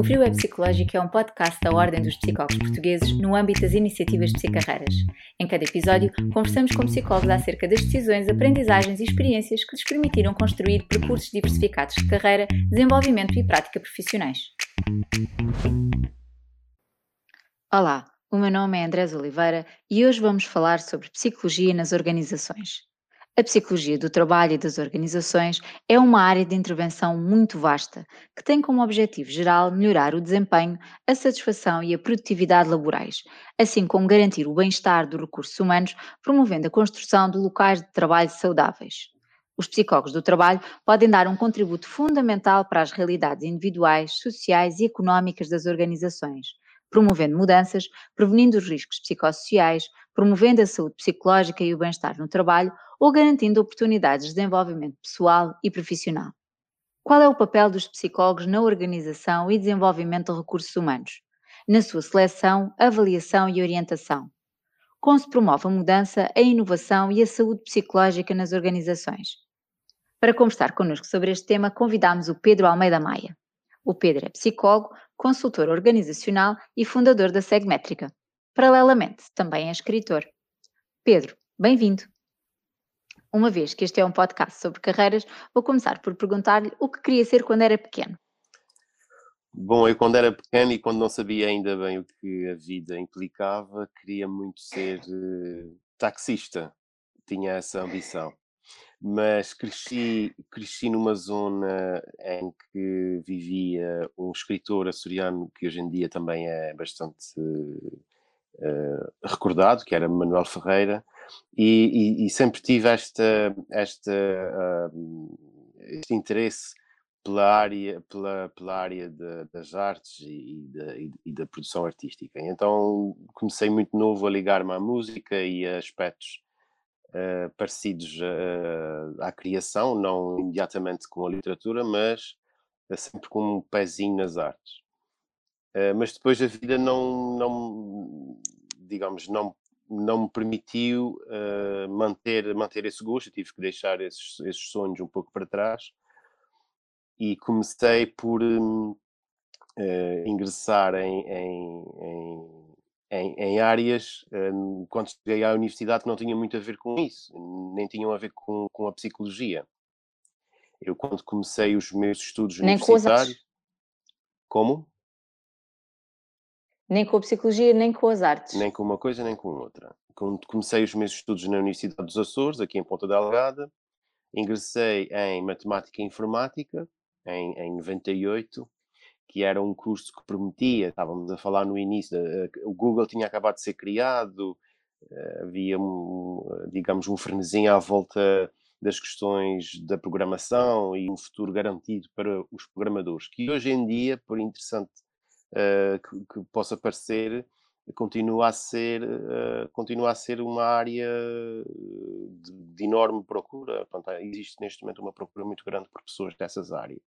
O Frio é Psicológico é um podcast da Ordem dos Psicólogos Portugueses no âmbito das iniciativas de psicarreiras. Em cada episódio, conversamos com psicólogos acerca das decisões, aprendizagens e experiências que lhes permitiram construir percursos diversificados de carreira, desenvolvimento e prática profissionais. Olá, o meu nome é Andrés Oliveira e hoje vamos falar sobre psicologia nas organizações. A psicologia do trabalho e das organizações é uma área de intervenção muito vasta, que tem como objetivo geral melhorar o desempenho, a satisfação e a produtividade laborais, assim como garantir o bem-estar dos recursos humanos, promovendo a construção de locais de trabalho saudáveis. Os psicólogos do trabalho podem dar um contributo fundamental para as realidades individuais, sociais e económicas das organizações, promovendo mudanças, prevenindo os riscos psicossociais, promovendo a saúde psicológica e o bem-estar no trabalho ou garantindo oportunidades de desenvolvimento pessoal e profissional. Qual é o papel dos psicólogos na organização e desenvolvimento de recursos humanos? Na sua seleção, avaliação e orientação. Como se promove a mudança, a inovação e a saúde psicológica nas organizações? Para conversar connosco sobre este tema, convidamos o Pedro Almeida Maia. O Pedro é psicólogo, consultor organizacional e fundador da Segmétrica. Paralelamente, também é escritor. Pedro, bem-vindo. Uma vez que este é um podcast sobre carreiras, vou começar por perguntar-lhe o que queria ser quando era pequeno. Bom, eu quando era pequeno e quando não sabia ainda bem o que a vida implicava, queria muito ser uh, taxista. Tinha essa ambição. Mas cresci, cresci numa zona em que vivia um escritor açoriano que hoje em dia também é bastante uh, recordado, que era Manuel Ferreira, e, e, e sempre tive esta, esta, uh, este interesse pela área, pela, pela área de, das artes e, de, e, da produção artística. Então comecei muito novo a ligar-me à música e a aspectos uh, parecidos uh, à criação, não imediatamente com a literatura, mas sempre com um pezinho nas artes. Uh, mas depois a vida não, não digamos, não não me permitiu manter, manter esse gosto, eu tive que deixar esses, esses sonhos um pouco para trás e comecei por uh, ingressar em, em, em, em áreas, uh, quando cheguei à universidade, que não tinha muito a ver com isso, nem tinham a ver com, com a psicologia. Eu, quando comecei os meus estudos nem universitários. Como? Nem com a psicologia, nem com as artes. Nem com uma coisa, nem com outra. Quando comecei os meus estudos na Universidade dos Açores, aqui em Ponta Delgada, ingressei em Matemática e Informática, em, em 98, que era um curso que prometia, estávamos a falar no início, o Google tinha acabado de ser criado, eh, havia, digamos, um frenesim à volta das questões da programação e um futuro garantido para os programadores, que hoje em dia, por interessante que, possa parecer, continua a ser, continua a ser uma área de, de enorme procura. Portanto, existe neste momento uma procura muito grande por pessoas dessas áreas.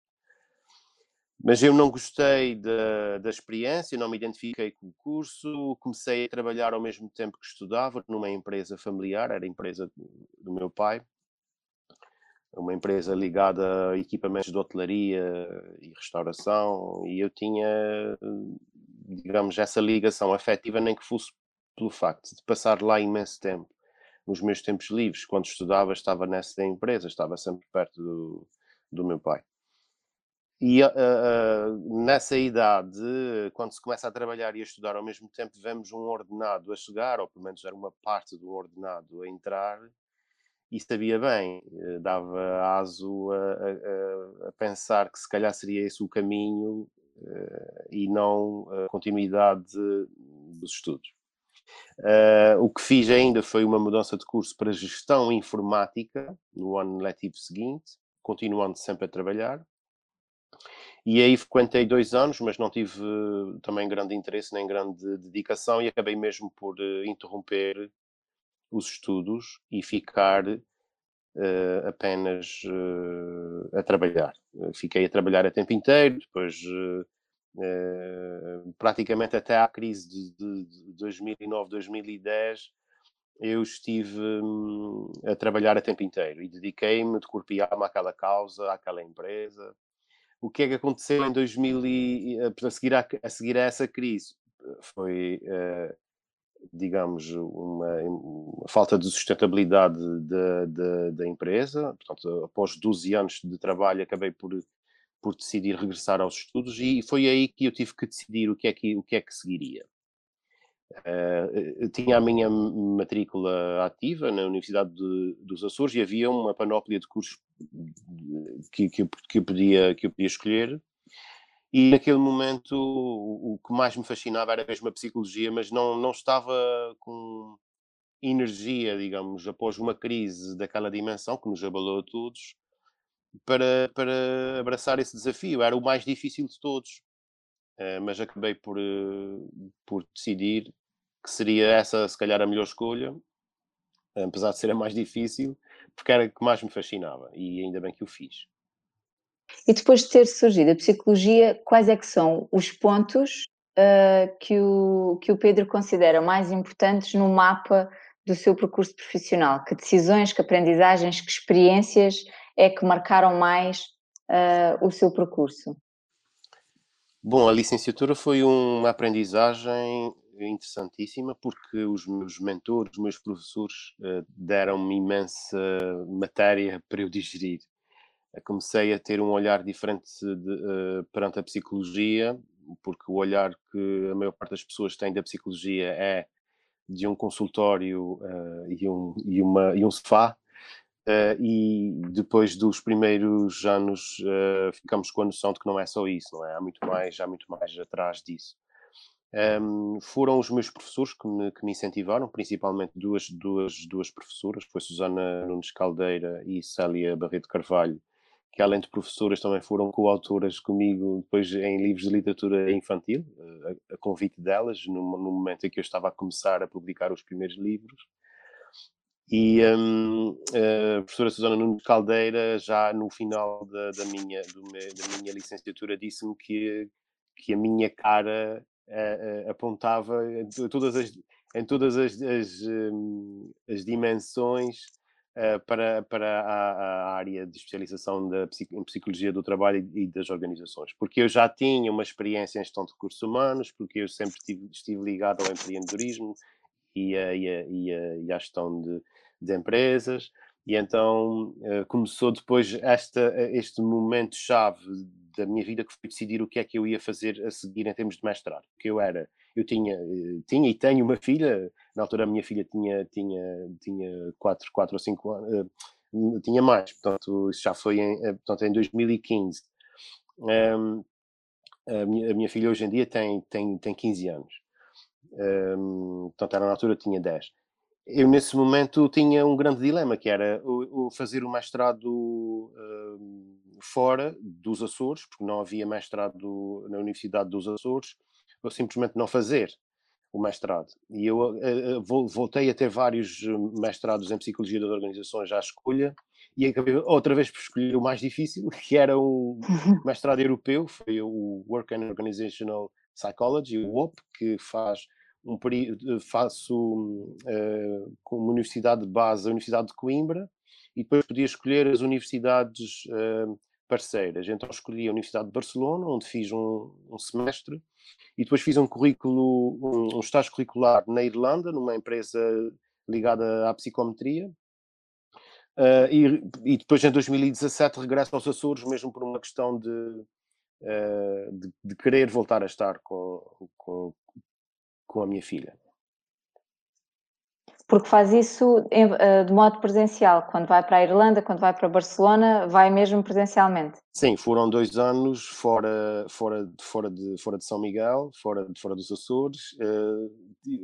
Mas eu não gostei da, da experiência, não me identifiquei com o curso, comecei a trabalhar ao mesmo tempo que estudava numa empresa familiar, era a empresa do meu pai, uma empresa ligada a equipamentos de hotelaria e restauração, e eu tinha, digamos, essa ligação afetiva, nem que fosse pelo facto de passar lá imenso tempo. Nos meus tempos livres, quando estudava, estava nessa empresa, estava sempre perto do, do meu pai. E uh, nessa idade, quando se começa a trabalhar e a estudar ao mesmo tempo, vemos um ordenado a chegar, ou pelo menos era uma parte do ordenado a entrar, e sabia bem, eh, dava aso a, a, a, pensar que se calhar seria esse o caminho uh, e não a continuidade dos estudos. Uh, o que fiz ainda foi uma mudança de curso para gestão informática no ano letivo seguinte, continuando sempre a trabalhar. E aí frequentei dois anos, mas não tive também grande interesse nem grande dedicação e acabei mesmo por interromper os estudos e ficar uh, apenas uh, a trabalhar. Fiquei a trabalhar a tempo inteiro, depois uh, praticamente até à crise de, de 2009, 2010, eu estive um, a trabalhar a tempo inteiro e dediquei-me de corpo e alma àquela causa, àquela empresa. O que é que aconteceu em 2000 e, a, seguir a, a seguir a essa crise? Foi, uh, digamos, uma, uma, falta de sustentabilidade da, da, da, empresa. Portanto, após 12 anos de trabalho, acabei por, por decidir regressar aos estudos e foi aí que eu tive que decidir o que é que, o que, é que seguiria. Uh, tinha a minha matrícula ativa na Universidade de, dos Açores e havia uma panóplia de cursos que, que, que, eu podia, que eu podia escolher. E naquele momento o, o que mais me fascinava era mesmo a psicologia, mas não, não estava com energia, digamos, após uma crise daquela dimensão que nos abalou a todos, para, para abraçar esse desafio. Era o mais difícil de todos. Uh, mas acabei por, uh, por decidir que seria essa, se calhar, a melhor escolha, apesar de ser a mais difícil, porque era a que mais me fascinava e ainda bem que o fiz. E depois de ter surgido a psicologia, quais é que são os pontos uh, que, o, que o Pedro considera mais importantes no mapa do seu percurso profissional? Que decisões, que aprendizagens, que experiências é que marcaram mais uh, o seu percurso? Bom, a licenciatura foi uma aprendizagem interessantíssima porque os meus mentores, os meus professores uh, deram-me imensa matéria para eu digerir. comecei a ter um olhar diferente de, uh, perante a psicologia, porque o olhar que a maior parte das pessoas tem da psicologia é de um consultório uh, e, um, e, uma, e um sofá, Uh, e depois dos primeiros anos uh, ficamos com a noção de que não é só isso, não é? Há muito mais, há muito mais atrás disso. Um, foram os meus professores que me, que me, incentivaram, principalmente duas, duas, duas professoras, foi Susana Nunes Caldeira e Célia Barreto Carvalho, que além de professoras também foram coautoras comigo depois em livros de literatura infantil, a, a convite delas, no, no, momento em que eu estava a começar a publicar os primeiros livros. E um, a professora Susana Nunes Caldeira, já no final da, da minha, da minha licenciatura, disse-me que, que a minha cara apontava em todas as, em todas as, as, um, as dimensões uh, para, para a, a, área de especialização da, em psicologia do trabalho e, das organizações. Porque eu já tinha uma experiência em gestão de recursos humanos, porque eu sempre tive, estive ligado ao empreendedorismo e, a, e, a, e, a, e à gestão de, de empresas. E então uh, começou depois esta, este momento-chave da minha vida que foi decidir o que é que eu ia fazer a seguir em termos de mestrado. Porque eu era, eu tinha, eh, tinha e tenho uma filha, na altura a minha filha tinha, tinha, tinha quatro, quatro ou cinco anos, uh, tinha mais, portanto isso já foi em, eh, portanto, em 2015. Um, a, minha, a minha filha hoje em dia tem, tem, tem 15 anos. Um, portanto, era na altura tinha 10 eu nesse momento tinha um grande dilema que era o, o fazer o mestrado uh, fora dos Açores, porque não havia mestrado na Universidade dos Açores, ou simplesmente não fazer o mestrado. E eu uh, voltei a ter vários mestrados em Psicologia das Organizações à escolha, e acabei outra vez por escolher o mais difícil, que era um mestrado europeu, foi o Work and Organizational Psychology, o WOP, que faz um período, faço uh, com uma universidade de base, a Universidade de Coimbra, e depois podia escolher as universidades uh, parceiras. Então escolhi a Universidade de Barcelona, onde fiz um, um semestre, e depois fiz um currículo, um, um estágio curricular na Irlanda, numa empresa ligada à psicometria. Uh, e, e, depois em 2017 regresso aos Açores, mesmo por uma questão de, uh, de, de, querer voltar a estar com, com, com a minha filha porque faz isso eh, de modo presencial. Quando vai para a Irlanda, quando vai para Barcelona, vai mesmo presencialmente. Sim, foram dois anos fora, fora, fora, de, fora de São Miguel, fora, fora dos Açores. Uh,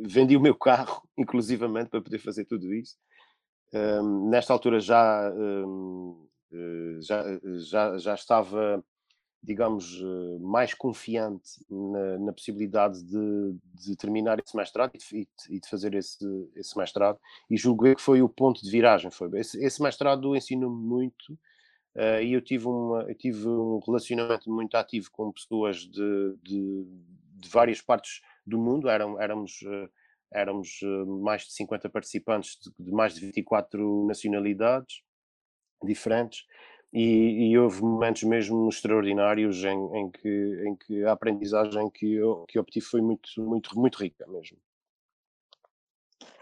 vendi o meu carro, inclusivamente, para poder fazer tudo isso. Um, nesta altura já, um, eh, já, já, já estava digamos, eh, mais confiante na, na possibilidade de, de, terminar esse mestrado e de, e de, fazer esse, esse mestrado. E julguei que foi o ponto de viragem. Foi. Esse, esse mestrado ensinou-me muito uh, e eu tive, uma, eu tive um relacionamento muito ativo com pessoas de, de várias partes do mundo. Eram, éramos, uh, éramos mais de 50 participantes de, de mais de 24 nacionalidades diferentes e, e houve momentos mesmo extraordinários em, em, que, em que a aprendizagem que eu que obtive foi muito, muito, muito rica mesmo.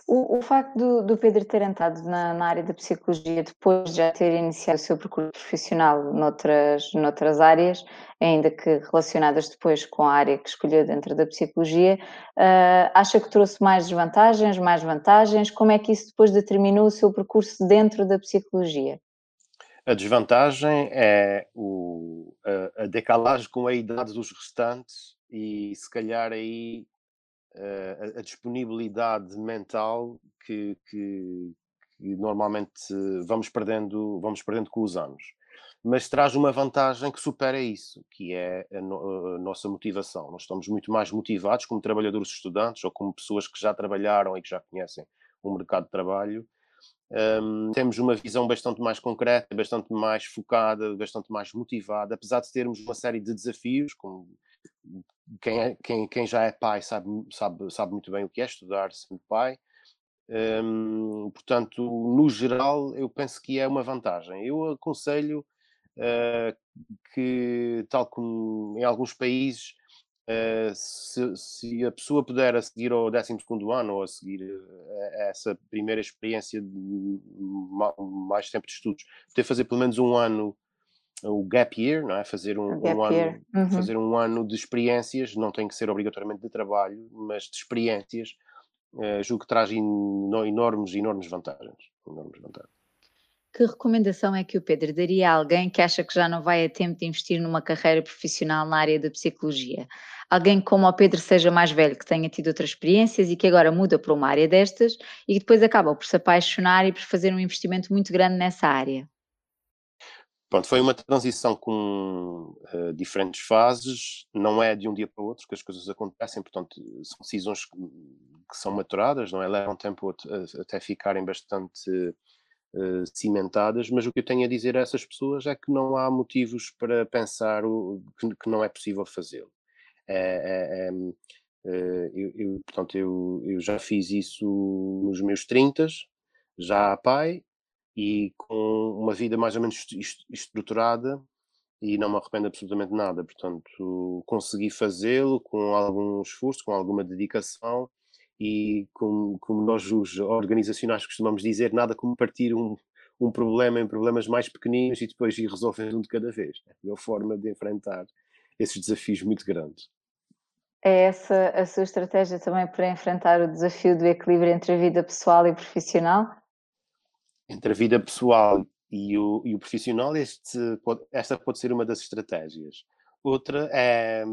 O, o facto do, do, Pedro ter entrado na, na, área da psicologia depois de já ter iniciado o seu percurso profissional noutras, noutras áreas, ainda que relacionadas depois com a área que escolheu dentro da psicologia, uh, acha que trouxe mais desvantagens, mais vantagens? Como é que isso depois determinou o seu percurso dentro da psicologia? A desvantagem é o, a, a decalagem com a idade dos restantes e se calhar aí a, a disponibilidade mental que, que, que, normalmente vamos perdendo, vamos perdendo com os anos. Mas traz uma vantagem que supera isso, que é a, no, a nossa motivação. Nós estamos muito mais motivados como trabalhadores estudantes ou como pessoas que já trabalharam e que já conhecem o mercado de trabalho um, temos uma visão bastante mais concreta, bastante mais focada, bastante mais motivada, apesar de termos uma série de desafios, como quem, é, quem, quem já é pai sabe, sabe, sabe muito bem o que é estudar sendo pai. Um, portanto, no geral, eu penso que é uma vantagem. Eu aconselho uh, que, tal como em alguns países, Uh, se, se, a pessoa puder a seguir ao 12 ano ou a seguir uh, essa primeira experiência de mais tempo de estudos, poder fazer pelo menos um ano o gap year, não é? Fazer um, um ano, uhum. fazer um ano de experiências, não tem que ser obrigatoriamente de trabalho, mas de experiências, uh, julgo que traz enormes, enormes vantagens. Enormes vantagens. Que recomendação é que o Pedro daria a alguém que acha que já não vai a tempo de investir numa carreira profissional na área da psicologia? Alguém como o Pedro seja mais velho, que tenha tido outras experiências e que agora muda para uma área destas e que depois acaba por se apaixonar e por fazer um investimento muito grande nessa área? Pronto, foi uma transição com uh, diferentes fases, não é de um dia para o outro que as coisas acontecem, portanto, são decisões que, que são maturadas, não é? Levam tempo até ficarem bastante cimentadas, mas o que eu tenho a dizer a essas pessoas é que não há motivos para pensar o, que, que não é possível fazê-lo. É, é, é, eu, eu, portanto, eu, eu já fiz isso nos meus 30, já pai, e com uma vida mais ou menos estruturada e não me arrependo absolutamente nada. Portanto, consegui fazê-lo com algum esforço, com alguma dedicação e como, como nós os organizacionais costumamos dizer, nada como partir um, um problema em problemas mais pequeninos e depois ir resolvendo um de cada vez. É a forma de enfrentar esses desafios muito grandes. É essa a sua estratégia também para enfrentar o desafio do equilíbrio entre a vida pessoal e profissional? Entre a vida pessoal e o, e o profissional, este, esta pode ser uma das estratégias. Outra é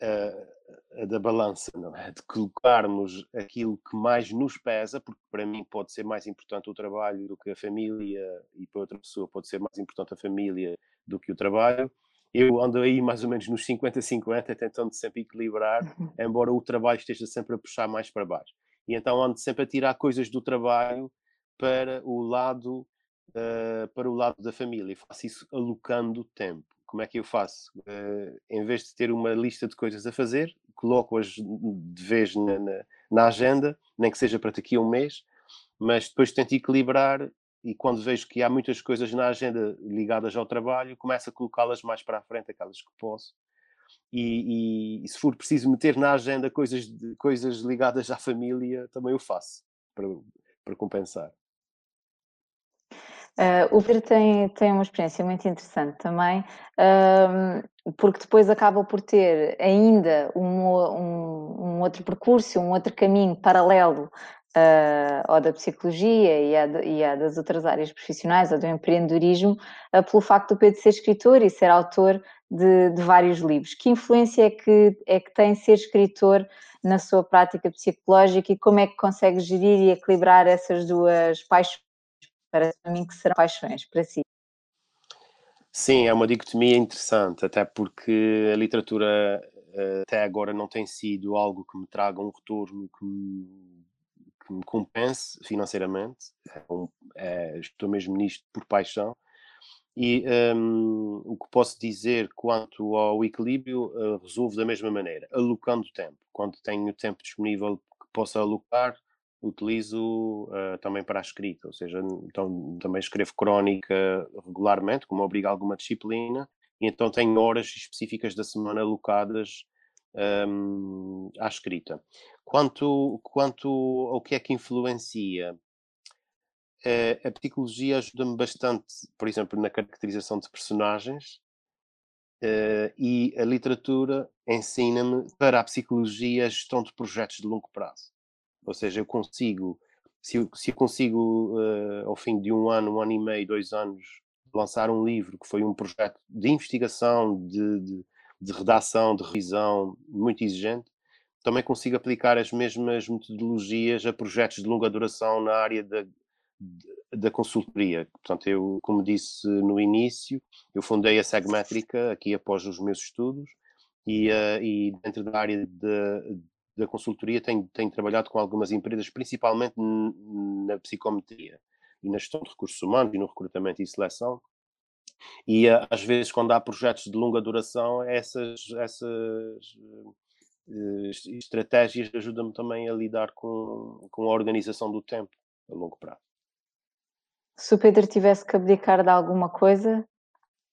a, a da balança, não é? De colocarmos aquilo que mais nos pesa, porque para mim pode ser mais importante o trabalho do que a família, e para outra pessoa pode ser mais importante a família do que o trabalho. Eu ando aí mais ou menos nos 50-50, tentando sempre equilibrar, uhum. embora o trabalho esteja sempre a puxar mais para baixo. E então ando sempre a tirar coisas do trabalho para o lado uh, para o lado da família. E faço isso alocando tempo. Como é que eu faço? Uh, em vez de ter uma lista de coisas a fazer, coloco-as de vez na, na, na, agenda, nem que seja para daqui a um mês, mas depois tento equilibrar e quando vejo que há muitas coisas na agenda ligadas ao trabalho, começo a colocá-las mais para a frente, aquelas que posso. E, e, e, se for preciso meter na agenda coisas, coisas ligadas à família, também o faço, para, para compensar. Uh, o Pedro tem, tem uma experiência muito interessante também, uh, porque depois acaba por ter ainda um, um, um, outro percurso, um outro caminho paralelo uh, ao da psicologia e à, e à, das outras áreas profissionais, ou do empreendedorismo, uh, pelo facto do Pedro ser escritor e ser autor de, de, vários livros. Que influência é que, é que tem ser escritor na sua prática psicológica e como é que consegue gerir e equilibrar essas duas paixões? Parece para mim que serão paixões para si. Sim, é uma dicotomia interessante, até porque a literatura eh, até agora não tem sido algo que me traga um retorno que me, que me compense financeiramente. É é, estou mesmo nisto por paixão. E um, o que posso dizer quanto ao equilíbrio, uh, resolvo da mesma maneira, alocando tempo. Quando tenho tempo disponível que possa alocar, utilizo uh, também para a escrita, ou seja, então, também escrevo crónica regularmente, como obriga alguma disciplina, e então tenho horas específicas da semana alocadas um, à escrita. Quanto, quanto ao que é que influencia, uh, a psicologia ajuda-me bastante, por exemplo, na caracterização de personagens, uh, e a literatura ensina-me para a psicologia a gestão de projetos de longo prazo. Ou seja, eu consigo, se eu, se eu consigo, uh, ao fim de um ano, um ano e meio, dois anos, lançar um livro que foi um projeto de investigação, de, de, de redação, de revisão muito exigente, também consigo aplicar as mesmas metodologias a projetos de longa duração na área da, da consultoria. Portanto, eu, como disse no início, eu fundei a Segmétrica aqui após os meus estudos e, uh, e dentro da área de, da consultoria tenho, tenho trabalhado com algumas empresas, principalmente na psicometria e na gestão de recursos humanos e no recrutamento e seleção. E eh, às vezes, quando há projetos de longa duração, essas, essas uh, estratégias ajudam-me também a lidar com, com a organização do tempo a longo prazo. Se o Pedro tivesse que abdicar de alguma coisa,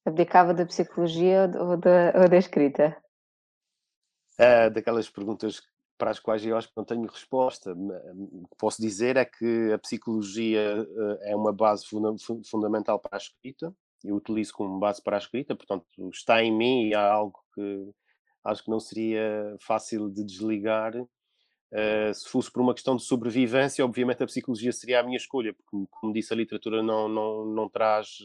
abdicava da psicologia ou da, ou da escrita? É, daquelas perguntas para as quais eu acho que não tenho resposta. O que posso dizer é que a psicologia eh, é uma base funda fundamental para a escrita, eu utilizo como base para a escrita, portanto, está em mim e há algo que acho que não seria fácil de desligar. Uh, se fosse por uma questão de sobrevivência, obviamente a psicologia seria a minha escolha, porque, como disse, a literatura não, não, não traz,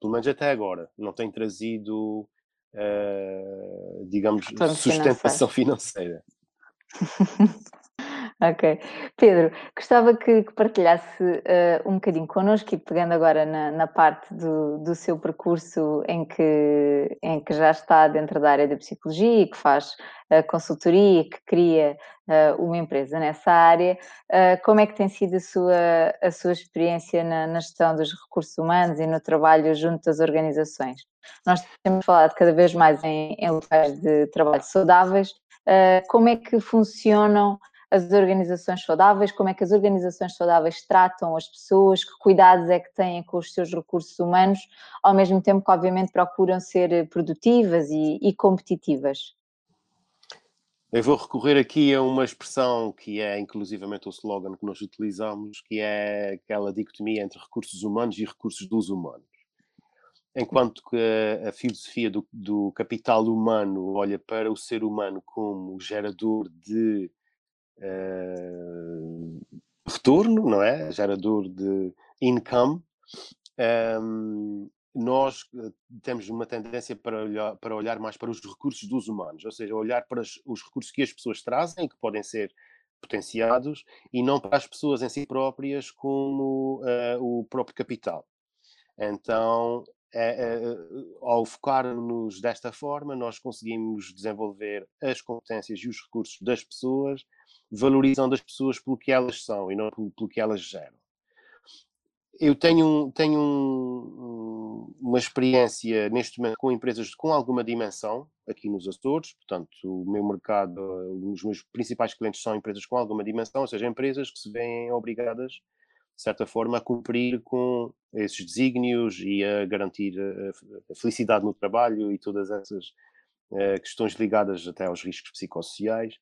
pelo menos até agora, não tem trazido, uh, digamos, sustentação financeira. Ok. Pedro, gostava que, que partilhasse uh, um bocadinho connosco e pegando agora na, na parte do, do, seu percurso em que, em que já está dentro da área da psicologia e que faz uh, consultoria e que cria uh, uma empresa nessa área, como é que tem sido a sua, a sua experiência na, na, gestão dos recursos humanos e no trabalho junto das organizações? Nós temos falado cada vez mais em, em locais de trabalho saudáveis, como é que funcionam as organizações saudáveis, como é que as organizações saudáveis tratam as pessoas, que cuidados é que têm com os seus recursos humanos, ao mesmo tempo que, obviamente, procuram ser produtivas e, e competitivas. Eu vou recorrer aqui a uma expressão que é inclusivamente o slogan que nós utilizamos, que é aquela dicotomia entre recursos humanos e recursos dos humanos enquanto que a, filosofia do, do, capital humano olha para o ser humano como gerador de uh, retorno, não é? Gerador de income, um, ehm, nós eh, temos uma tendência para olhar, para olhar mais para os recursos dos humanos, ou seja, olhar para os, os recursos que as pessoas trazem, que podem ser potenciados, e não para as pessoas em si próprias como uh, o próprio capital. Então, ao focar-nos desta forma, nós conseguimos desenvolver as competências e os recursos das pessoas, valorizando as pessoas pelo que elas são e não pelo, que elas geram. Eu tenho, tenho um, uma experiência neste momento com empresas com alguma dimensão aqui nos Açores, portanto, o meu mercado, os meus principais clientes são empresas com alguma dimensão, ou seja, empresas que se veem obrigadas de certa forma, a cumprir com esses desígnios e a garantir a, felicidade no trabalho e todas essas uh, questões ligadas até aos riscos psicossociais.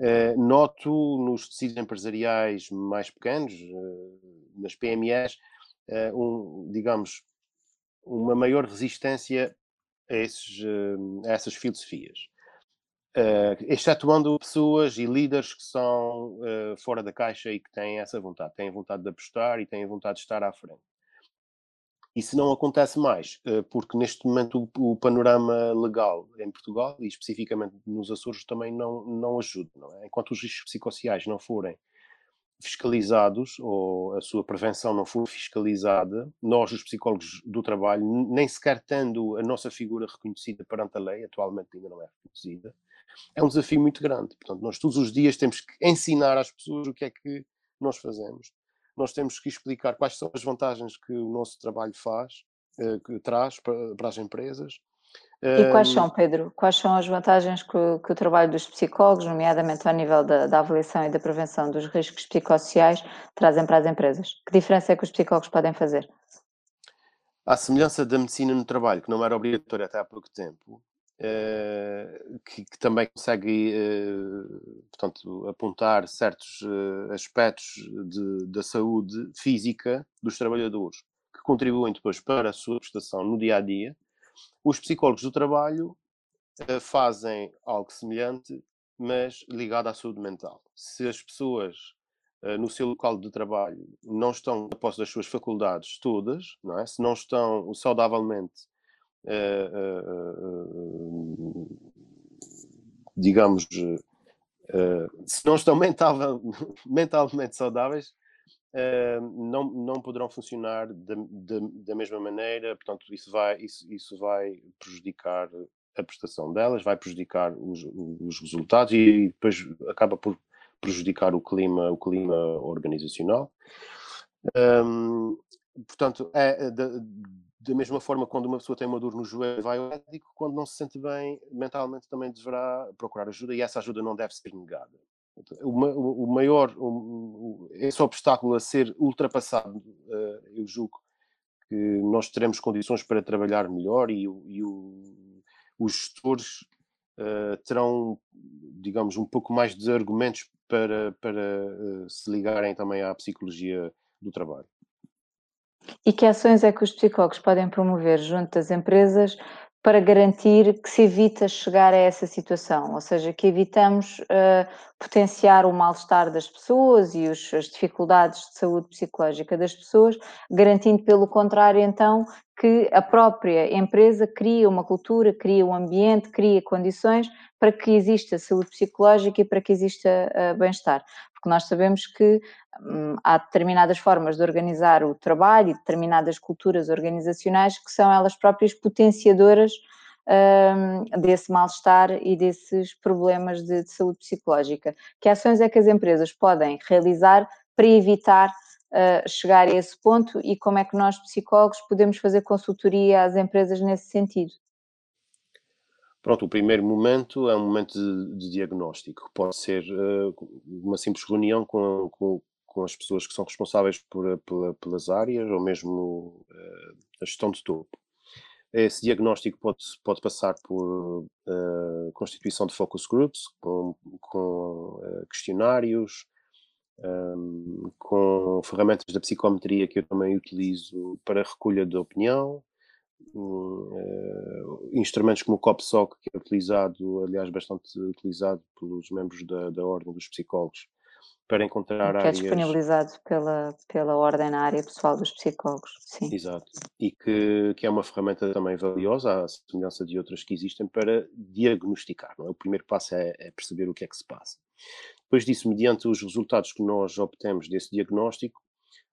Uh, noto nos tecidos empresariais mais pequenos, uh, nas PMEs, um, digamos, uma maior resistência a, esses, a essas filosofias uh, excetuando pessoas e líderes que são uh, fora da caixa e que têm essa vontade, têm vontade de apostar e têm vontade de estar à frente. Isso não acontece mais, uh, porque neste momento o, o, panorama legal em Portugal, e especificamente nos Açores, também não, não ajuda. Não é? Enquanto os riscos psicossociais não forem fiscalizados ou a sua prevenção não for fiscalizada, nós, os psicólogos do trabalho, nem sequer tendo a nossa figura reconhecida perante a lei, atualmente ainda não é reconhecida, é um desafio muito grande. Portanto, nós todos os dias temos que ensinar às pessoas o que é que nós fazemos. Nós temos que explicar quais são as vantagens que o nosso trabalho faz, eh, que traz para, as empresas. E quais são, Pedro? Quais são as vantagens que o, que o trabalho dos psicólogos, nomeadamente ao nível da, da, avaliação e da prevenção dos riscos psicossociais, trazem para as empresas? Que diferença é que os psicólogos podem fazer? À semelhança da medicina no trabalho, que não era obrigatória até há pouco tempo, que, que, também consegue, uh, portanto, apontar certos uh, aspectos de, da saúde física dos trabalhadores, que contribuem depois para a sua prestação no dia a dia, os psicólogos do trabalho fazem algo semelhante, mas ligado à saúde mental. Se as pessoas eh, no seu local de trabalho não estão a posse das suas faculdades todas, não é? se não estão saudavelmente, digamos, se não estão mental, mentalmente saudáveis, não, não poderão funcionar da, da, da, mesma maneira, portanto, isso vai, isso, isso vai prejudicar a prestação delas, vai prejudicar os, os resultados e depois acaba por prejudicar o clima, o clima organizacional. Um, portanto, é, é da, mesma forma, quando uma pessoa tem uma dor no joelho, vai ao médico, quando não se sente bem mentalmente, também deverá procurar ajuda e essa ajuda não deve ser negada. O, o maior, o, esse obstáculo a ser ultrapassado, uh, eu julgo que nós teremos condições para trabalhar melhor e, e os gestores uh, terão, digamos, um pouco mais de argumentos para, para uh, se ligarem também à psicologia do trabalho. E que ações é que os psicólogos podem promover junto das empresas para garantir que se evita chegar a essa situação, ou seja, que evitamos uh, potenciar o mal-estar das pessoas e os, as dificuldades de saúde psicológica das pessoas, garantindo, pelo contrário, então, que a própria empresa cria uma cultura, cria um ambiente, cria condições para que exista saúde psicológica e para que exista uh, bem-estar. Porque nós sabemos que um, há determinadas formas de organizar o trabalho e determinadas culturas organizacionais que são elas próprias potenciadoras um, desse mal-estar e desses problemas de, de saúde psicológica. Que ações é que as empresas podem realizar para evitar Uh, chegar a esse ponto e como é que nós, psicólogos, podemos fazer consultoria às empresas nesse sentido? Pronto, o primeiro momento é um momento de, de diagnóstico. Pode ser uh, uma simples reunião com, com, com, as pessoas que são responsáveis por, pela, pelas áreas ou mesmo uh, a gestão de topo. Esse diagnóstico pode, pode passar por uh, constituição de focus groups, com, com questionários, um, com ferramentas da psicometria que eu também utilizo para recolha de opinião, uh, instrumentos como o COPSOC, que é utilizado, aliás, bastante utilizado pelos membros da, da Ordem dos Psicólogos, para encontrar que é áreas... é disponibilizado pela, pela Ordem na área pessoal dos psicólogos, sim. Exato. E que, que é uma ferramenta também valiosa, à semelhança de outras que existem, para diagnosticar. Não é? O primeiro passo é, é perceber o que é que se passa. Depois disso, mediante os resultados que nós obtemos desse diagnóstico,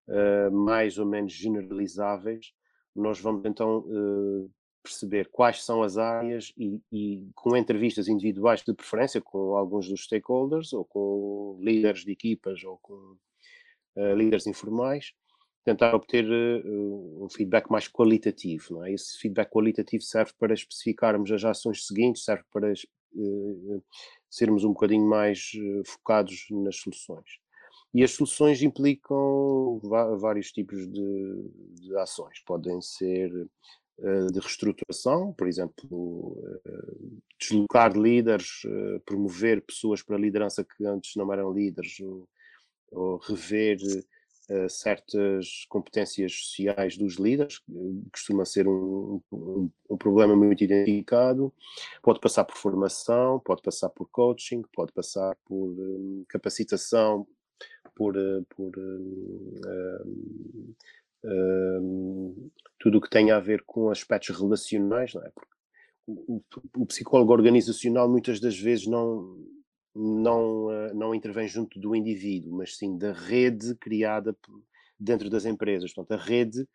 uh, mais ou menos generalizáveis, nós vamos então uh, perceber quais são as áreas e, e, com entrevistas individuais de preferência com alguns dos stakeholders ou com líderes de equipas ou com uh, líderes informais, tentar obter uh, um feedback mais qualitativo. É? Esse feedback qualitativo serve para especificarmos as ações seguintes, serve para uh, sermos um bocadinho mais focados nas soluções. E as soluções implicam vários tipos de, de ações. Podem ser uh, de reestruturação, por exemplo, uh, deslocar líderes, uh, promover pessoas para a liderança que antes não eram líderes, ou, ou rever certas competências sociais dos líderes, costuma ser um, um, um, problema muito identificado. Pode passar por formação, pode passar por coaching, pode passar por um, capacitação por, eh, por uh, uh, tudo o que tem a ver com aspectos relacionais, não é? Porque o, o, psicólogo organizacional muitas das vezes não, não, uh, não intervém junto do indivíduo, mas sim da rede criada dentro das empresas. Portanto, a rede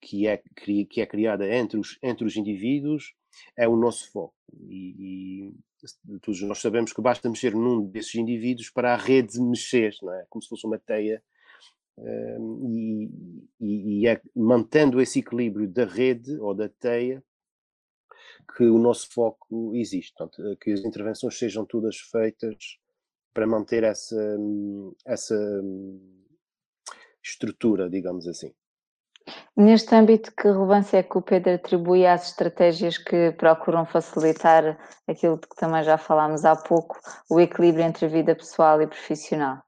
que, é, que é criada entre os, entre os indivíduos é o nosso foco. E, todos nós sabemos que basta mexer num desses indivíduos para a rede mexer, não é? Como se fosse uma teia. Um, e, e, e é mantendo esse equilíbrio da rede ou da teia que o nosso foco existe, portanto, que as intervenções sejam todas feitas para manter essa, essa estrutura, digamos assim. Neste âmbito, que relevância é que o Pedro atribui às estratégias que procuram facilitar aquilo de que também já falámos há pouco, o equilíbrio entre vida pessoal e profissional?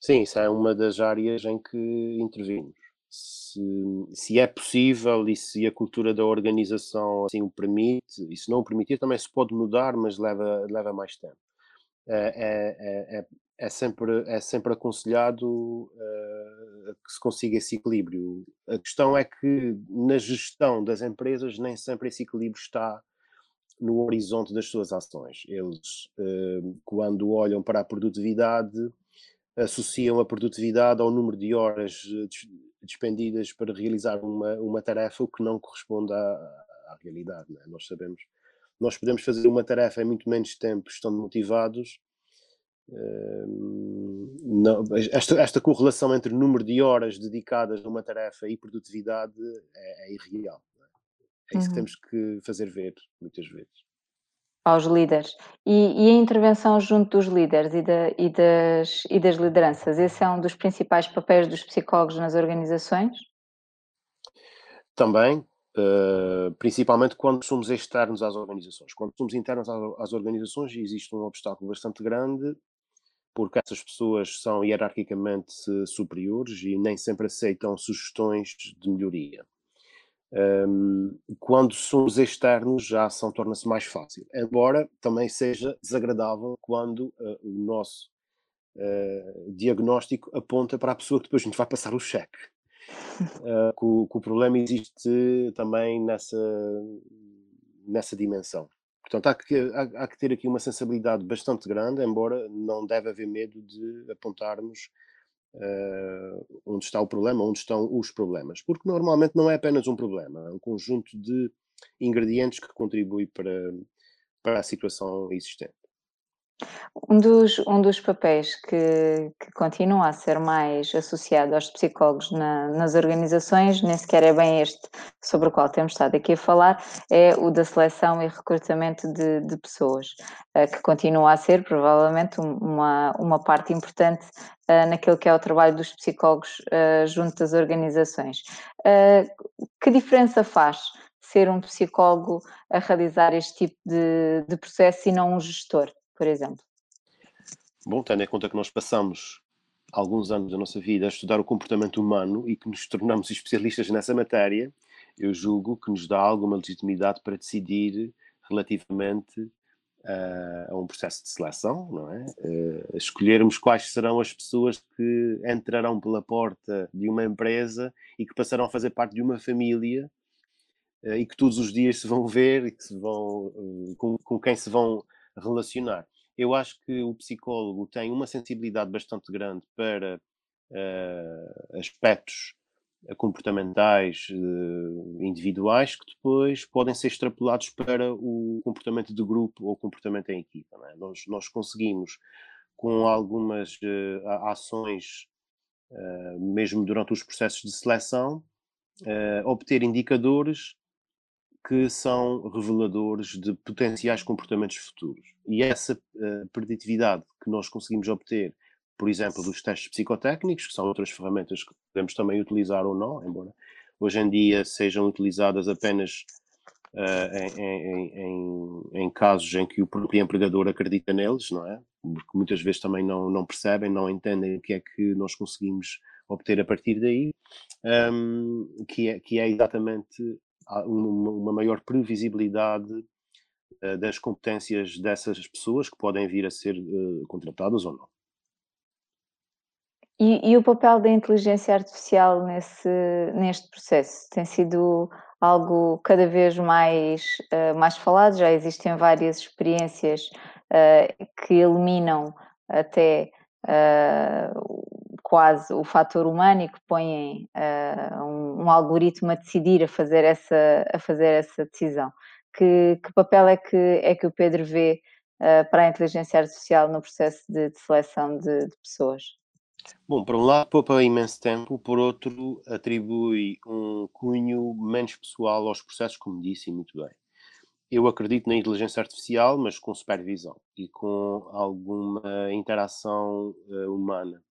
Sim, isso é uma das áreas em que intervimos. Se, se é possível e se a cultura da organização assim o permite, e se não o permitir também se pode mudar, mas leva, leva mais tempo. É, é, é, é sempre, é sempre aconselhado uh, que se consiga esse equilíbrio. A questão é que na gestão das empresas nem sempre esse equilíbrio está no horizonte das suas ações. Eles, uh, quando olham para a produtividade, associam a produtividade ao número de horas despendidas para realizar uma, uma tarefa, o que não corresponde à, à realidade. É? Nós sabemos, nós podemos fazer uma tarefa em muito menos tempo, estando motivados. Uh, não, esta, esta correlação entre o número de horas dedicadas a uma tarefa e produtividade é, é irreal. É? é isso uhum. que temos que fazer ver, muitas vezes aos líderes. E, e, a intervenção junto dos líderes e, da, e, das, e das lideranças, esse é um dos principais papéis dos psicólogos nas organizações? Também, uh, principalmente quando somos externos às organizações. Quando somos internos às, às organizações, existe um obstáculo bastante grande, porque essas pessoas são hierarquicamente superiores e nem sempre aceitam sugestões de melhoria. Um, quando somos externos, a ação torna-se mais fácil, embora também seja desagradável quando uh, o nosso uh, diagnóstico aponta para a pessoa que depois nos vai passar o cheque. Uh, que, o, que, o, problema existe também nessa, nessa dimensão. Portanto, há que, há, há que ter aqui uma sensibilidade bastante grande, embora não deve haver medo de apontarmos uh, onde está o problema, onde estão os problemas. Porque normalmente não é apenas um problema, é um conjunto de ingredientes que contribui para, para a situação existente. Um dos, um dos papéis que, que continua a ser mais associado aos psicólogos na, nas organizações, nem sequer é bem este sobre o qual temos estado aqui a falar, é o da seleção e recrutamento de, de pessoas, uh, que continua a ser provavelmente uma, uma parte importante uh, naquilo que é o trabalho dos psicólogos uh, junto das organizações. que diferença faz ser um psicólogo a realizar este tipo de, de processo e não um gestor? Por exemplo? Bom, tendo em conta que nós passamos alguns anos da nossa vida a estudar o comportamento humano e que nos tornamos especialistas nessa matéria, eu julgo que nos dá alguma legitimidade para decidir relativamente uh, a um processo de seleção, não é? Uh, escolhermos quais serão as pessoas que entrarão pela porta de uma empresa e que passarão a fazer parte de uma família uh, e que todos os dias se vão ver e que se vão, com, com quem se vão relacionar. Eu acho que o psicólogo tem uma sensibilidade bastante grande para uh, aspectos eh, comportamentais uh, individuais que depois podem ser extrapolados para o comportamento de grupo ou comportamento em equipa. É? Nós, nós, conseguimos, com algumas uh, ações, mesmo durante os processos de seleção, obter indicadores que são reveladores de potenciais comportamentos futuros. E essa uh, preditividade que nós conseguimos obter, por exemplo, dos testes psicotécnicos, que são outras ferramentas que podemos também utilizar ou não, embora hoje em dia sejam utilizadas apenas uh, em, em, em, em, casos em que o próprio empregador acredita neles, não é? Porque muitas vezes também não, não percebem, não entendem o que é que nós conseguimos obter a partir daí, um, que, é, que é exatamente uma maior previsibilidade uh, das competências dessas pessoas que podem vir a ser uh, contratadas ou não. E, e, o papel da inteligência artificial nesse, neste processo tem sido algo cada vez mais, uh, mais falado, já existem várias experiências que eliminam até quase o fator humano e que põem uh, um, um, algoritmo a decidir, a fazer essa, a fazer essa decisão. Que, que papel é que, é que o Pedro vê uh, para a inteligência artificial no processo de, de seleção de, de, pessoas? Bom, por um lado poupa imenso tempo, por outro atribui um cunho menos pessoal aos processos, como disse muito bem. Eu acredito na inteligência artificial, mas com supervisão e com alguma interação uh, humana.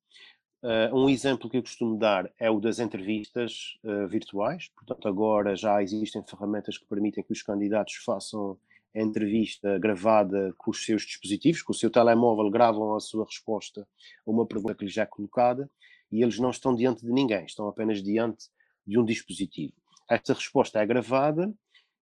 Uh, um exemplo que eu costumo dar é o das entrevistas uh, virtuais. Portanto, agora já existem ferramentas que permitem que os candidatos façam a entrevista gravada com os seus dispositivos, com o seu telemóvel, gravam a sua resposta a uma pergunta que lhes é colocada e eles não estão diante de ninguém, estão apenas diante de um dispositivo. Esta resposta é gravada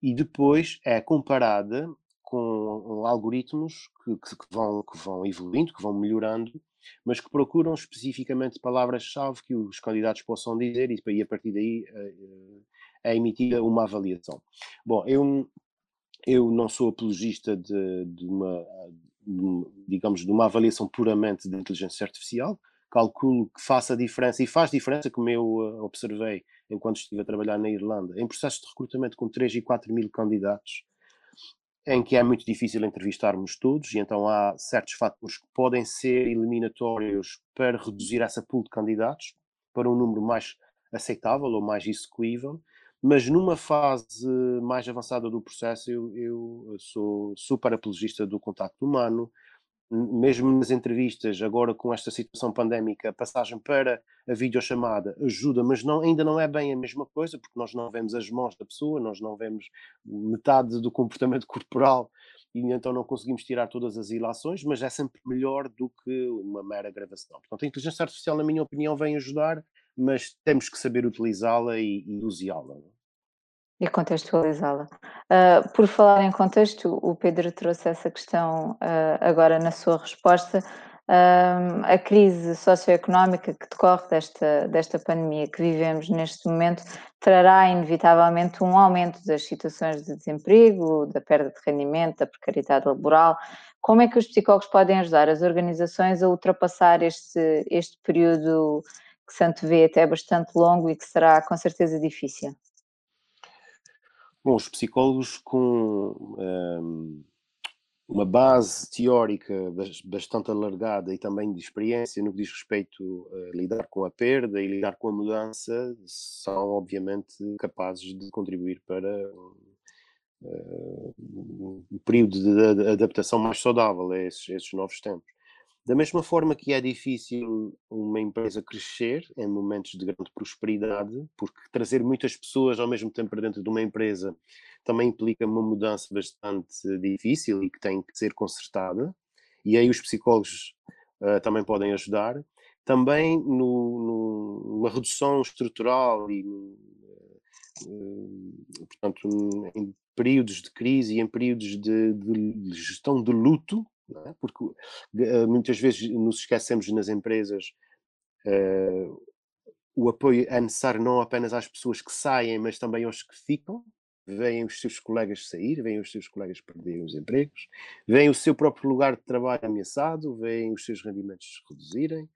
e depois é comparada com algoritmos que, que, vão, que vão evoluindo, que vão melhorando mas que procuram especificamente palavras-chave que os candidatos possam dizer e, a partir daí é emitida uma avaliação. Bom, eu, eu não sou apologista de, de uma, de, digamos, de uma avaliação puramente de inteligência artificial, calculo que faça diferença, e faz diferença, como eu observei enquanto estive a trabalhar na Irlanda, em processos de recrutamento com 3 e 4 mil candidatos, em que é muito difícil entrevistarmos todos, e então há certos fatores que podem ser eliminatórios para reduzir essa pool de candidatos para um número mais aceitável ou mais execuível, mas numa fase mais avançada do processo eu, eu sou super apologista do contacto humano, mesmo nas entrevistas, agora com esta situação pandémica, a passagem para a videochamada ajuda, mas não, ainda não é bem a mesma coisa, porque nós não vemos as mãos da pessoa, nós não vemos metade do comportamento corporal e então não conseguimos tirar todas as ilações, mas é sempre melhor do que uma mera gravação. Portanto, a inteligência artificial, na minha opinião, vem ajudar, mas temos que saber utilizá-la e, e usá-la. E contextualizá-la. Uh, por falar em contexto, o Pedro trouxe essa questão uh, agora na sua resposta. Uh, a crise socioeconómica que decorre desta, desta pandemia que vivemos neste momento trará inevitavelmente um aumento das situações de desemprego, da perda de rendimento, da precariedade laboral. Como é que os psicólogos podem ajudar as organizações a ultrapassar este, este período que se antevê até bastante longo e que será com certeza difícil? Bom, os psicólogos com um, uma base teórica bastante alargada e também de experiência no que diz respeito a lidar com a perda e lidar com a mudança são obviamente capazes de contribuir para uh, um período de adaptação mais saudável a esses, esses novos tempos. Da mesma forma que é difícil uma empresa crescer em momentos de grande prosperidade, porque trazer muitas pessoas ao mesmo tempo para dentro de uma empresa também implica uma mudança bastante difícil e que tem que ser consertada, e aí os psicólogos uh, também podem ajudar. Também no, no, numa redução estrutural e, uh, portanto, em períodos de crise e em períodos de, de gestão de luto, é? porque uh, muitas vezes nos esquecemos nas empresas uh, o apoio é necessário não apenas às pessoas que saem, mas também aos que ficam. Vêm os seus colegas sair, vêm os seus colegas perderem os empregos, vem o seu próprio lugar de trabalho ameaçado, vêm os seus rendimentos reduzirem,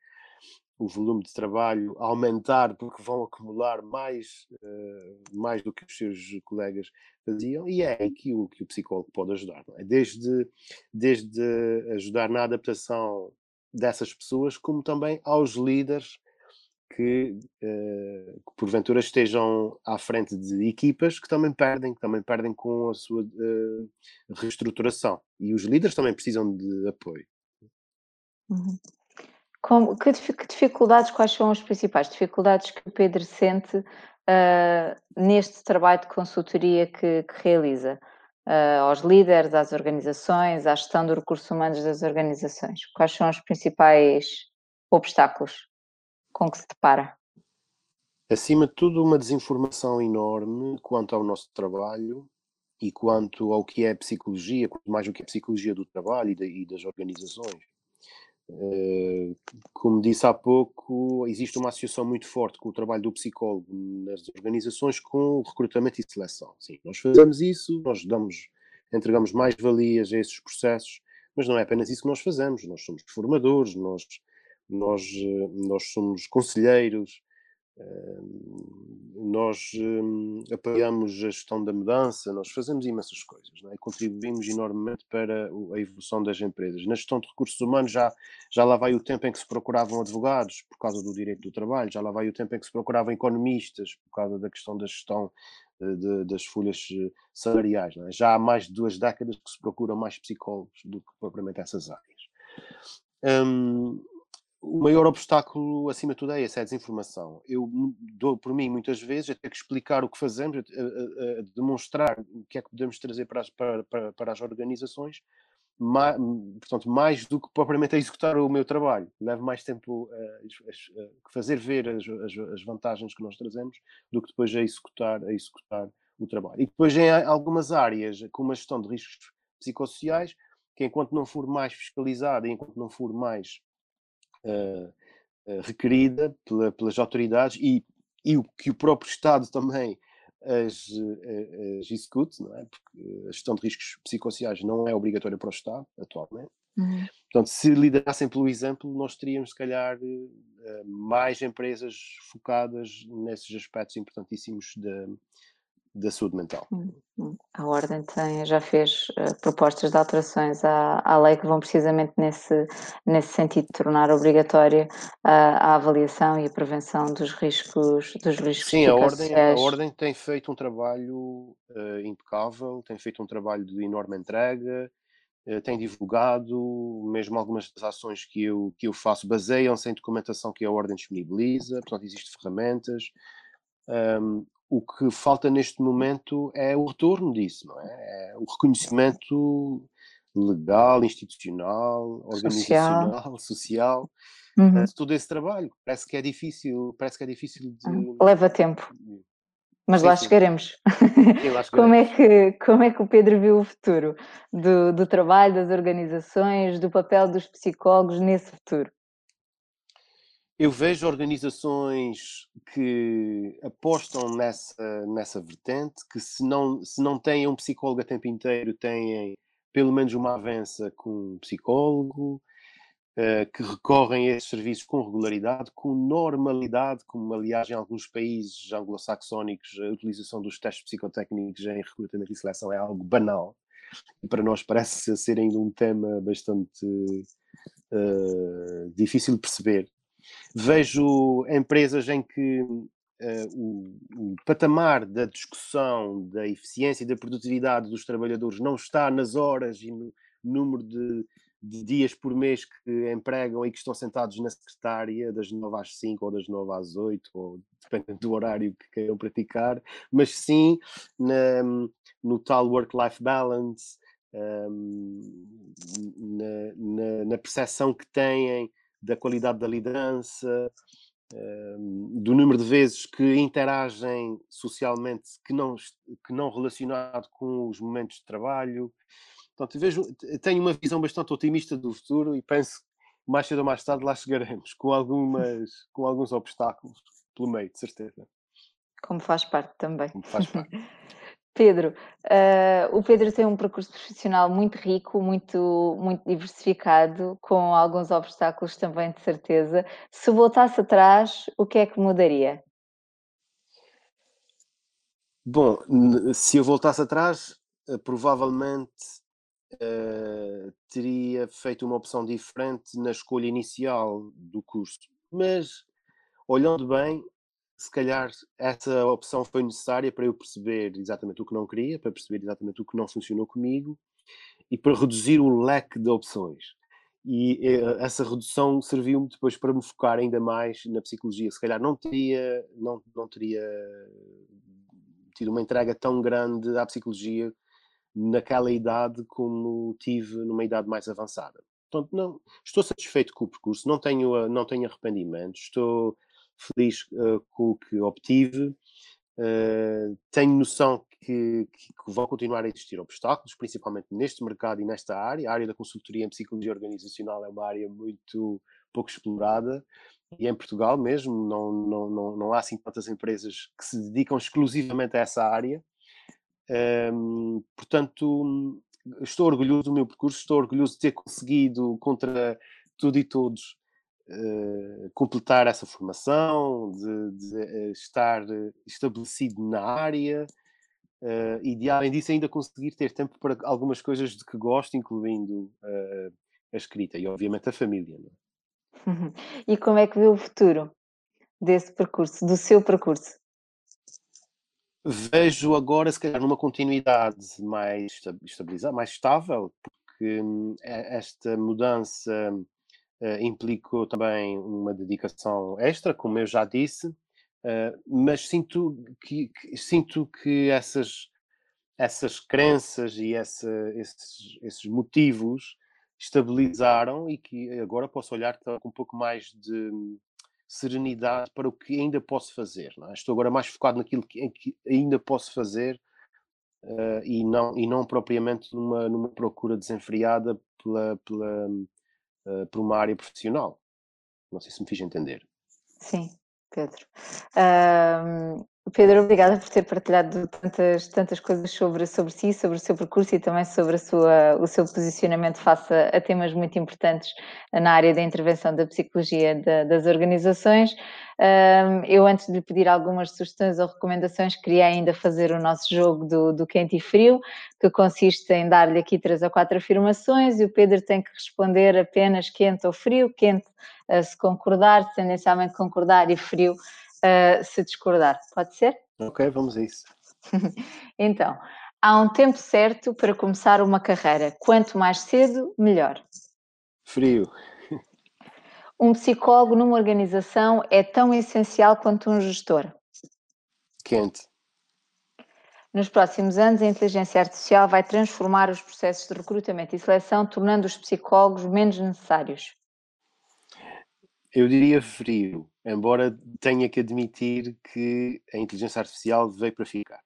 o volume de trabalho aumentar porque vão acumular mais, uh, mais do que os seus colegas faziam, e é aí que o, que o psicólogo pode ajudar. É? Desde, desde ajudar na adaptação dessas pessoas, como também aos líderes que, uh, que, porventura estejam à frente de equipas que também perdem, que também perdem com a sua uh, reestruturação. E os líderes também precisam de apoio. Uhum. Como, que, dificuldades, quais são as principais dificuldades que o Pedro sente uh, neste trabalho de consultoria que, que realiza? Uh, aos líderes, às organizações, à gestão dos recursos humanos das organizações? Quais são os principais obstáculos com que se depara? Acima de tudo, uma desinformação enorme quanto ao nosso trabalho e quanto ao que é psicologia, mais o que é psicologia do trabalho e, de, e das organizações. Eh, como disse há pouco, existe uma associação muito forte com o trabalho do psicólogo nas organizações com o recrutamento e seleção. Sim, nós fazemos isso, nós damos, entregamos mais valias a esses processos, mas não é apenas isso que nós fazemos. Nós somos formadores, nós, nós, eh, nós somos conselheiros, nós um, apoiamos a gestão da mudança, nós fazemos imensas coisas é? e contribuímos enormemente para a evolução das empresas. Na gestão de recursos humanos já, já lá vai o tempo em que se procuravam advogados por causa do direito do trabalho, já lá vai o tempo em que se procuravam economistas por causa da questão da gestão de, de, das folhas eh, salariais. É? Já há mais de duas décadas que se procuram mais psicólogos do que propriamente essas áreas. Um, o maior obstáculo, acima de tudo, é esse, é a desinformação. Eu dou por mim, muitas vezes, a ter que explicar o que fazemos, a, a, a demonstrar o que é que podemos trazer para as, para, para, as organizações, mais, portanto, mais do que propriamente a executar o meu trabalho. Levo mais tempo a, a fazer ver as, as, as, vantagens que nós trazemos do que depois a executar, a executar o trabalho. E depois em algumas áreas, como a gestão de riscos psicossociais, que enquanto não for mais fiscalizada e enquanto não for mais requerida pela, pelas autoridades e, e o que o próprio Estado também as, as execute, não é? Porque a gestão de riscos psicossociais não é obrigatória para o Estado, atualmente. Uhum. Portanto, se liderassem pelo exemplo, nós teríamos, se calhar, mais empresas focadas nesses aspectos importantíssimos da, da saúde mental. Hum, hum. A Ordem tem, já fez uh, propostas de alterações à, à lei que vão precisamente nesse, nesse sentido, tornar obrigatória uh, a avaliação e a prevenção dos riscos dos riscos Sim, a Ordem, a Ordem tem feito um trabalho uh, impecável, tem feito um trabalho de enorme entrega, tem divulgado, mesmo algumas das ações que eu, que eu faço baseiam-se em documentação que a Ordem disponibiliza, portanto existem ferramentas, um, o que falta neste momento é o retorno disso, não é? é o reconhecimento legal, institucional, organizacional, social, social uhum. De todo esse trabalho. Parece que é difícil, parece que é difícil de... Hum, leva tempo. Mas sim, lá, sim. Chegaremos. Sim, lá chegaremos. como, é que, como é que o Pedro viu o futuro do, do trabalho, das organizações, do papel dos psicólogos nesse futuro? Eu vejo organizações que apostam nessa, nessa vertente, que se não, se não têm um psicólogo a tempo inteiro, têm pelo menos uma avança com um psicólogo, uh, que recorrem a esses serviços com regularidade, com normalidade, como aliás em alguns países anglo-saxónicos a utilização dos testes psicotécnicos em recrutamento e seleção é algo banal. E para nós parece ser ainda um tema bastante uh, difícil de perceber Vejo empresas em que uh, o, o, patamar da discussão da eficiência e da produtividade dos trabalhadores não está nas horas e no número de, de, dias por mês que empregam e que estão sentados na secretária das 9 às 5 ou das 9 às 8, ou dependendo do horário que queiram praticar, mas sim na, no tal work-life balance, um, na, na, na percepção que têm da qualidade da liderança, ehm, do número de vezes que interagem socialmente que não, que não relacionado com os momentos de trabalho. Portanto, vejo, tenho uma visão bastante otimista do futuro e penso que mais cedo ou mais tarde lá chegaremos, com, algumas, com alguns obstáculos pelo meio, de certeza. Como faz parte também. Como faz parte. Pedro, uh, o Pedro tem um percurso profissional muito rico, muito, muito diversificado, com alguns obstáculos também, de certeza. Se voltasse atrás, o que é que mudaria? Bom, se eu voltasse atrás, uh, provavelmente uh, teria feito uma opção diferente na escolha inicial do curso. Mas, olhando bem, se calhar essa opção foi necessária para eu perceber exatamente o que não queria, para perceber exatamente o que não funcionou comigo e para reduzir o leque de opções. E eh, essa redução serviu-me depois para me focar ainda mais na psicologia. Se calhar não teria, não, não teria tido uma entrega tão grande à psicologia naquela idade como tive numa idade mais avançada. Portanto, não, estou satisfeito com o percurso, não tenho, não tenho arrependimentos, estou feliz uh, com o que obtive. Uh, tenho noção que, que, que, vão continuar a existir obstáculos, principalmente neste mercado e nesta área. A área da consultoria em psicologia organizacional é uma área muito pouco explorada e em Portugal mesmo não, não, não, não há assim tantas empresas que se dedicam exclusivamente a essa área. Um, ehm, portanto, estou orgulhoso do meu percurso, estou orgulhoso de ter conseguido, contra tudo e todos, uh, completar essa formação, de, de uh, estar estabelecido na área uh, e, de, além disso, ainda conseguir ter tempo para algumas coisas de que gosto, incluindo a escrita e, obviamente, a família. É? E como é que vê o futuro desse percurso, do seu percurso? Vejo agora, se calhar, numa continuidade mais estabilizada, mais estável, porque hum, esta mudança uh, implicou também uma dedicação extra, como eu já disse, uh, mas sinto que, que, sinto que essas, essas crenças e essa, esses, esses motivos estabilizaram e que agora posso olhar com um pouco mais de serenidade para o que ainda posso fazer. É? Estou agora mais focado naquilo que, que ainda posso fazer uh, e, não, e não propriamente numa, numa procura desenfreada pela, pela, uh, por uma área profissional. Não sei se me fiz entender. Sim, Pedro. Um, Pedro, obrigada por ter partilhado tantas, tantas coisas sobre, sobre si, sobre o seu percurso e também sobre a sua, o seu posicionamento face a, temas muito importantes na área da intervenção da psicologia de, das organizações. Um, eu, antes de lhe pedir algumas sugestões ou recomendações, queria ainda fazer o nosso jogo do, do quente e frio, que consiste em dar-lhe aqui três ou quatro afirmações e o Pedro tem que responder apenas quente ou frio, quente uh, se concordar, tendencialmente concordar e frio uh, se discordar. Pode ser? Ok, vamos a isso. então, há um tempo certo para começar uma carreira. Quanto mais cedo, melhor. Frio. Um psicólogo numa organização é tão essencial quanto um gestor. Quente. Nos próximos anos, a inteligência artificial vai transformar os processos de recrutamento e seleção, tornando os psicólogos menos necessários. Eu diria frio, embora tenha que admitir que a inteligência artificial veio para ficar.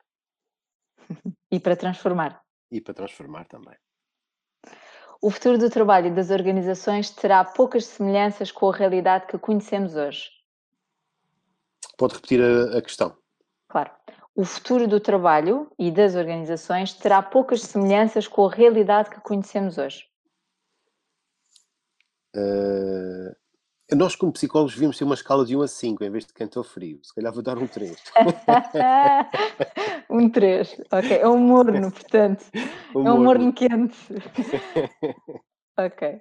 e para transformar. E para transformar também. O futuro do trabalho e das organizações terá poucas semelhanças com a realidade que conhecemos hoje. Pode repetir a, a questão? Claro. O futuro do trabalho e das organizações terá poucas semelhanças com a realidade que conhecemos hoje. Uh, nós, como psicólogos, devíamos ter uma escala de 1 a 5 em vez de ou frio. Se calhar vou dar um 3. um 3, ok. É um morno, portanto. Um é um morno quente. ok.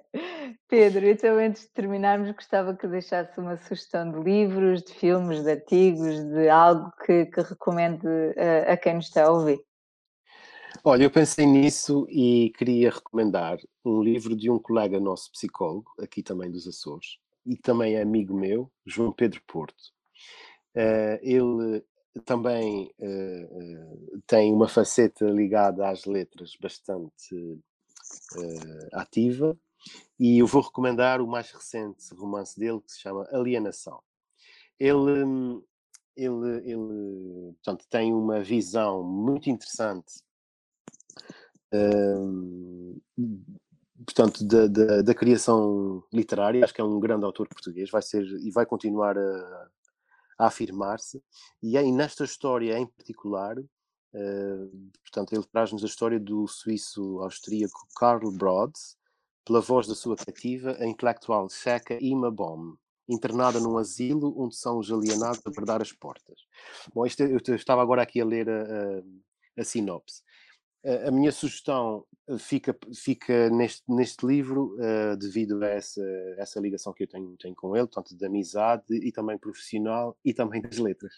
Pedro, então antes de terminarmos, gostava que deixasse uma sugestão de livros, de filmes, de artigos, de algo que, que recomende a, a quem nos está a ouvir. Olha, eu pensei nisso e queria recomendar um livro de um colega nosso psicólogo, aqui também dos Açores, e também é amigo meu, João Pedro Porto. Uh, ele também uh, tem uma faceta ligada às letras bastante ativa e eu vou recomendar o mais recente romance dele que se chama Alienação. Ele, ele, ele portanto, tem uma visão muito interessante portanto, da, da, da, criação literária, acho que é um grande autor português, vai ser e vai continuar a, a afirmar-se, e aí nesta história em particular, uh, portanto, ele traz-nos a história do suíço austríaco Karl Brods, pela voz da sua cativa, a intelectual checa Ima Baum, internada num asilo onde são os alienados a verdar as portas. Bom, isto, eu estava agora aqui a ler a, a, a sinopse a minha sugestão eh, fica, fica neste, neste livro uh, devido a essa, essa ligação que eu tenho, tenho com ele, tanto de amizade e também profissional e também das letras.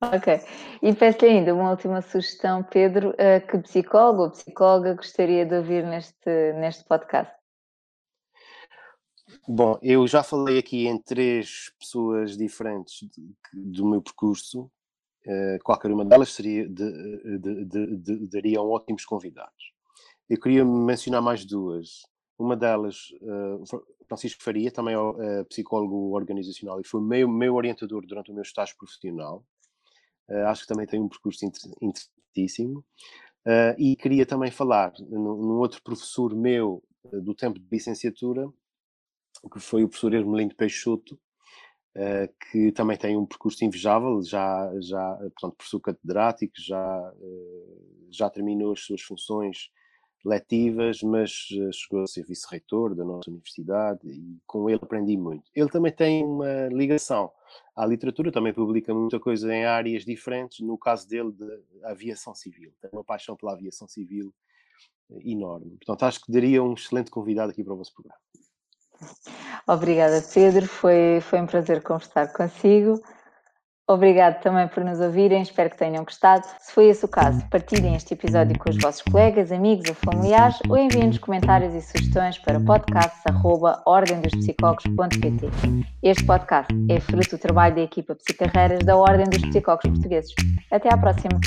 ok. E peço-lhe ainda uma última sugestão, Pedro, uh, que psicólogo ou psicóloga gostaria de ouvir neste, neste podcast? Bom, eu já falei aqui em três pessoas diferentes do meu percurso, qualquer uma delas seria de, de, de, dariam ótimos convidados. Eu queria mencionar mais duas. Uma delas, uh, Francisco Faria, também é psicólogo organizacional e foi meu, meu orientador durante o meu estágio profissional. Acho que também tem um percurso interessantíssimo. e queria também falar num, outro professor meu do tempo de licenciatura, que foi o professor Hermelindo Peixoto, que também tem um percurso invejável, já, já portanto, professor catedrático, já, uh, já terminou as suas funções letivas, mas eh, chegou a ser vice-reitor da nossa universidade e com ele aprendi muito. Ele também tem uma ligação à literatura, também publica muita coisa em áreas diferentes, no caso dele, de aviação civil. Tem uma paixão pela aviação civil eh, enorme. Portanto, acho que daria um excelente convidado aqui para o vosso programa. Obrigada, Pedro. Foi, foi um prazer conversar consigo. Obrigado também por nos ouvirem, espero que tenham gostado. Se foi esse o caso, partilhem este episódio com os vossos colegas, amigos ou familiares ou enviem-nos comentários e sugestões para podcasts.ordemdospsicólogos.pt Este podcast é fruto do trabalho da equipa Psicarreiras da Ordem dos Psicólogos Portugueses. Até à próxima!